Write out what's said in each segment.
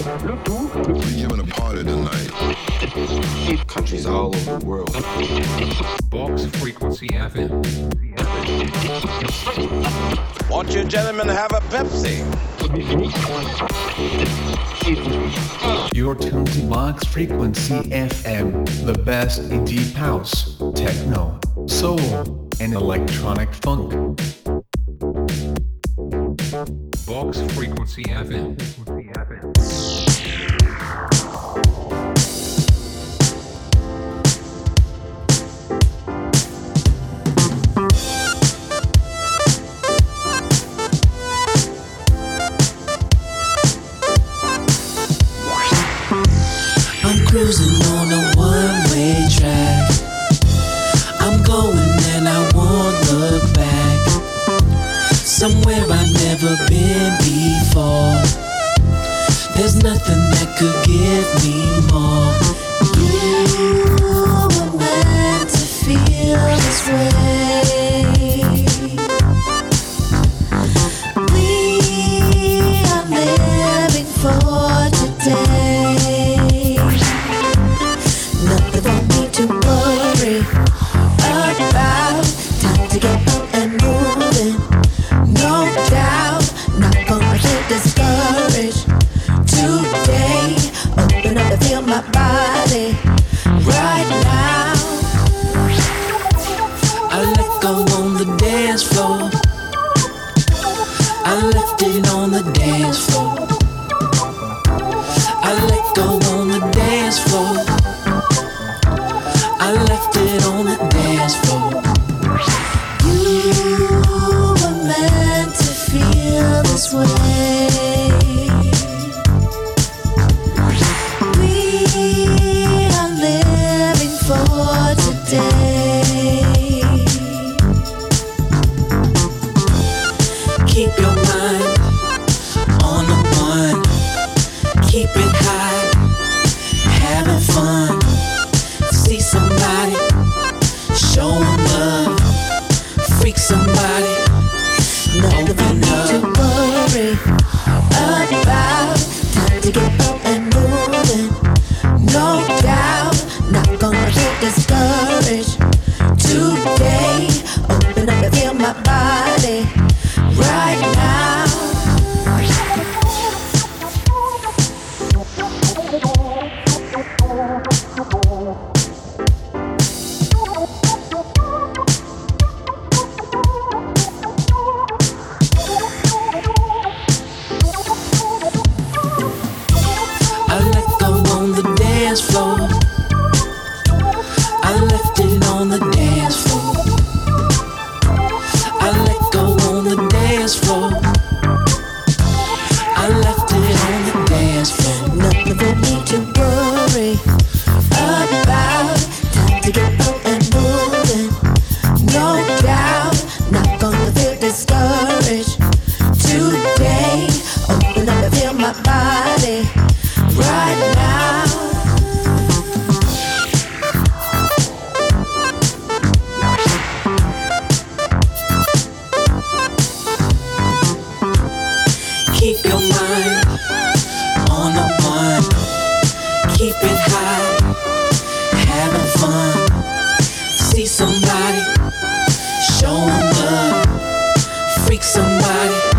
We're a party tonight. Countries all over the world. Box frequency FM. You gentlemen have a Pepsi? Box Frequency FM, the best in deep house, techno, soul, and electronic funk. Box Frequency FM. Keep your mind on the one. Keep it high. Having fun. See somebody. Show them love. Freak somebody.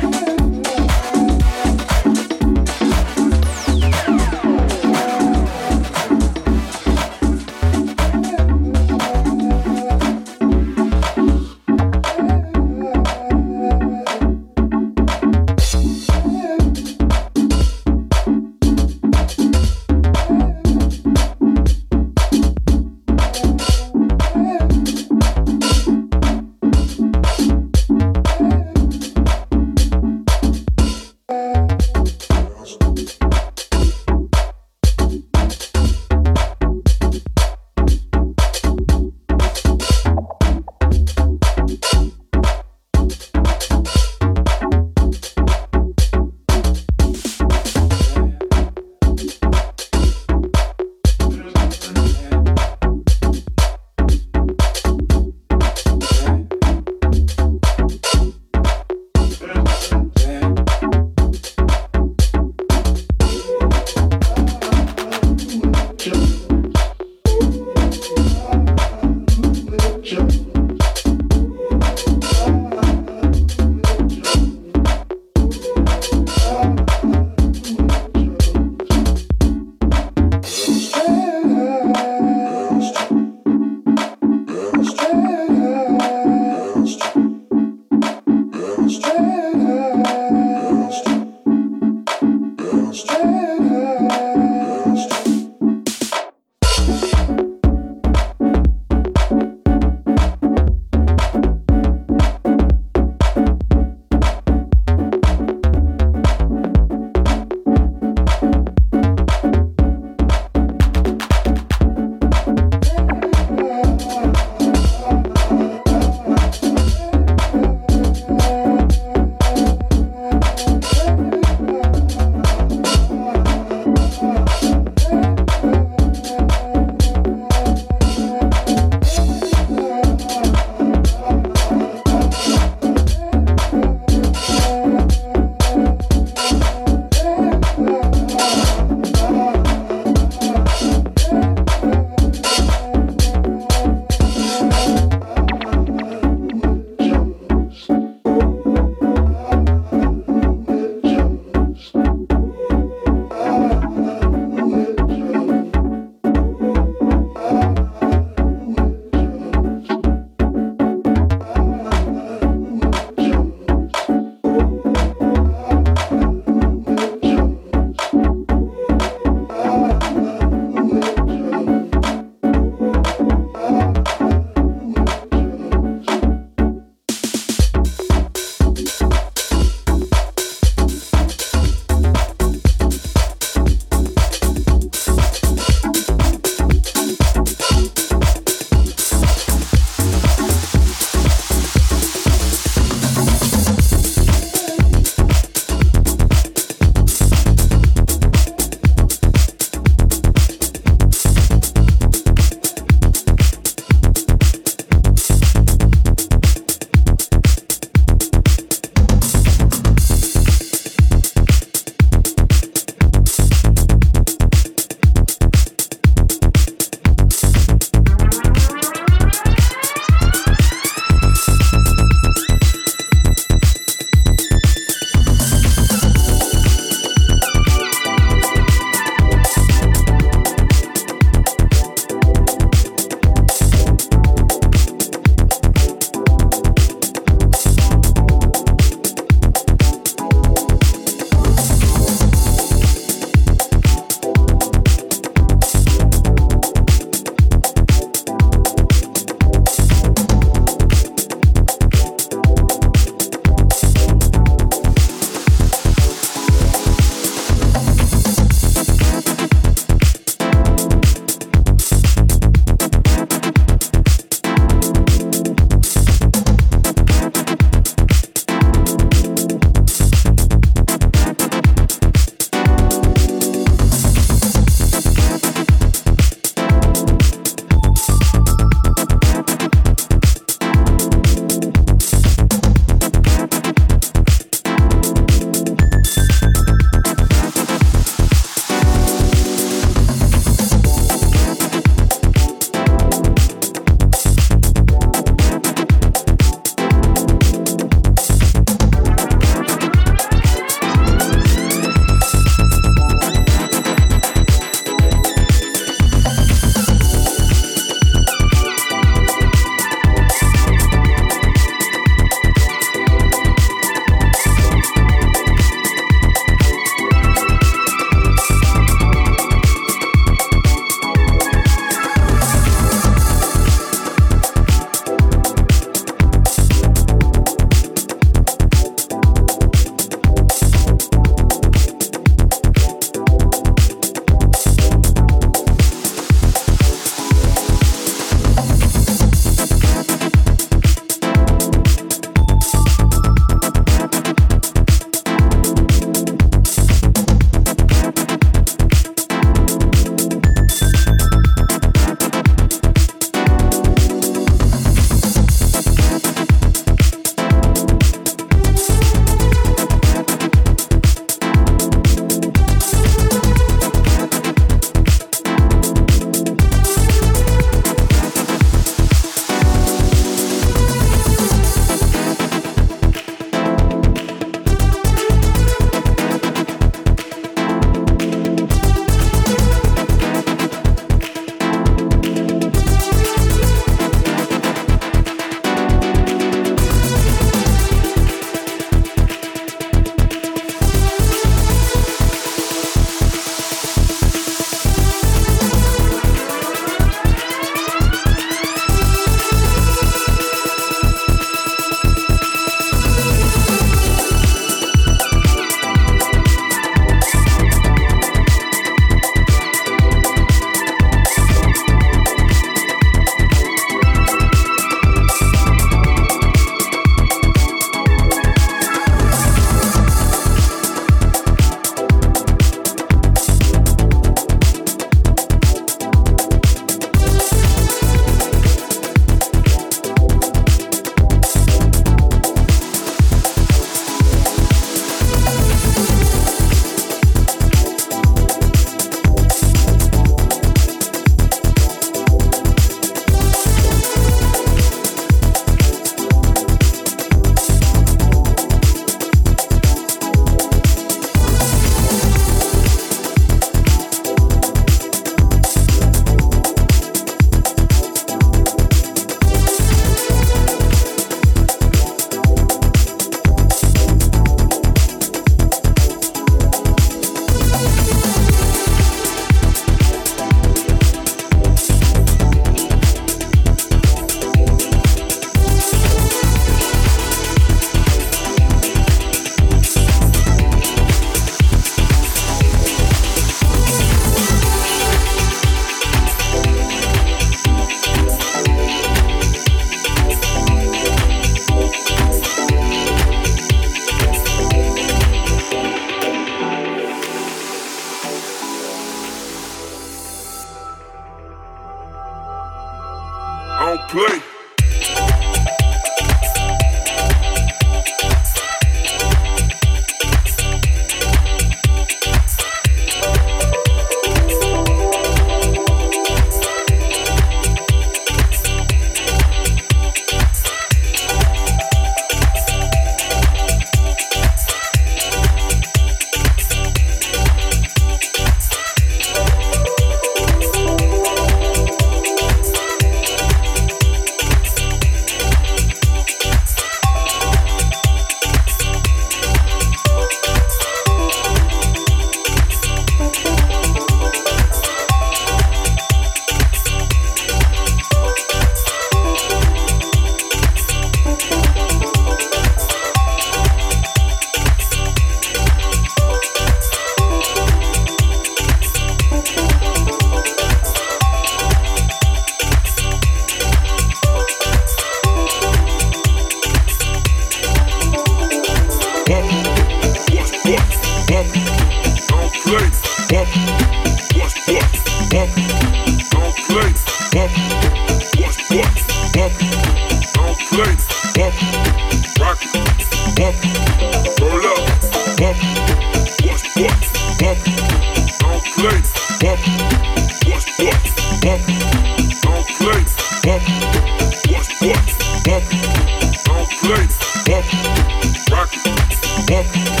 Play, bump, rock it,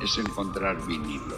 es encontrar vinilo.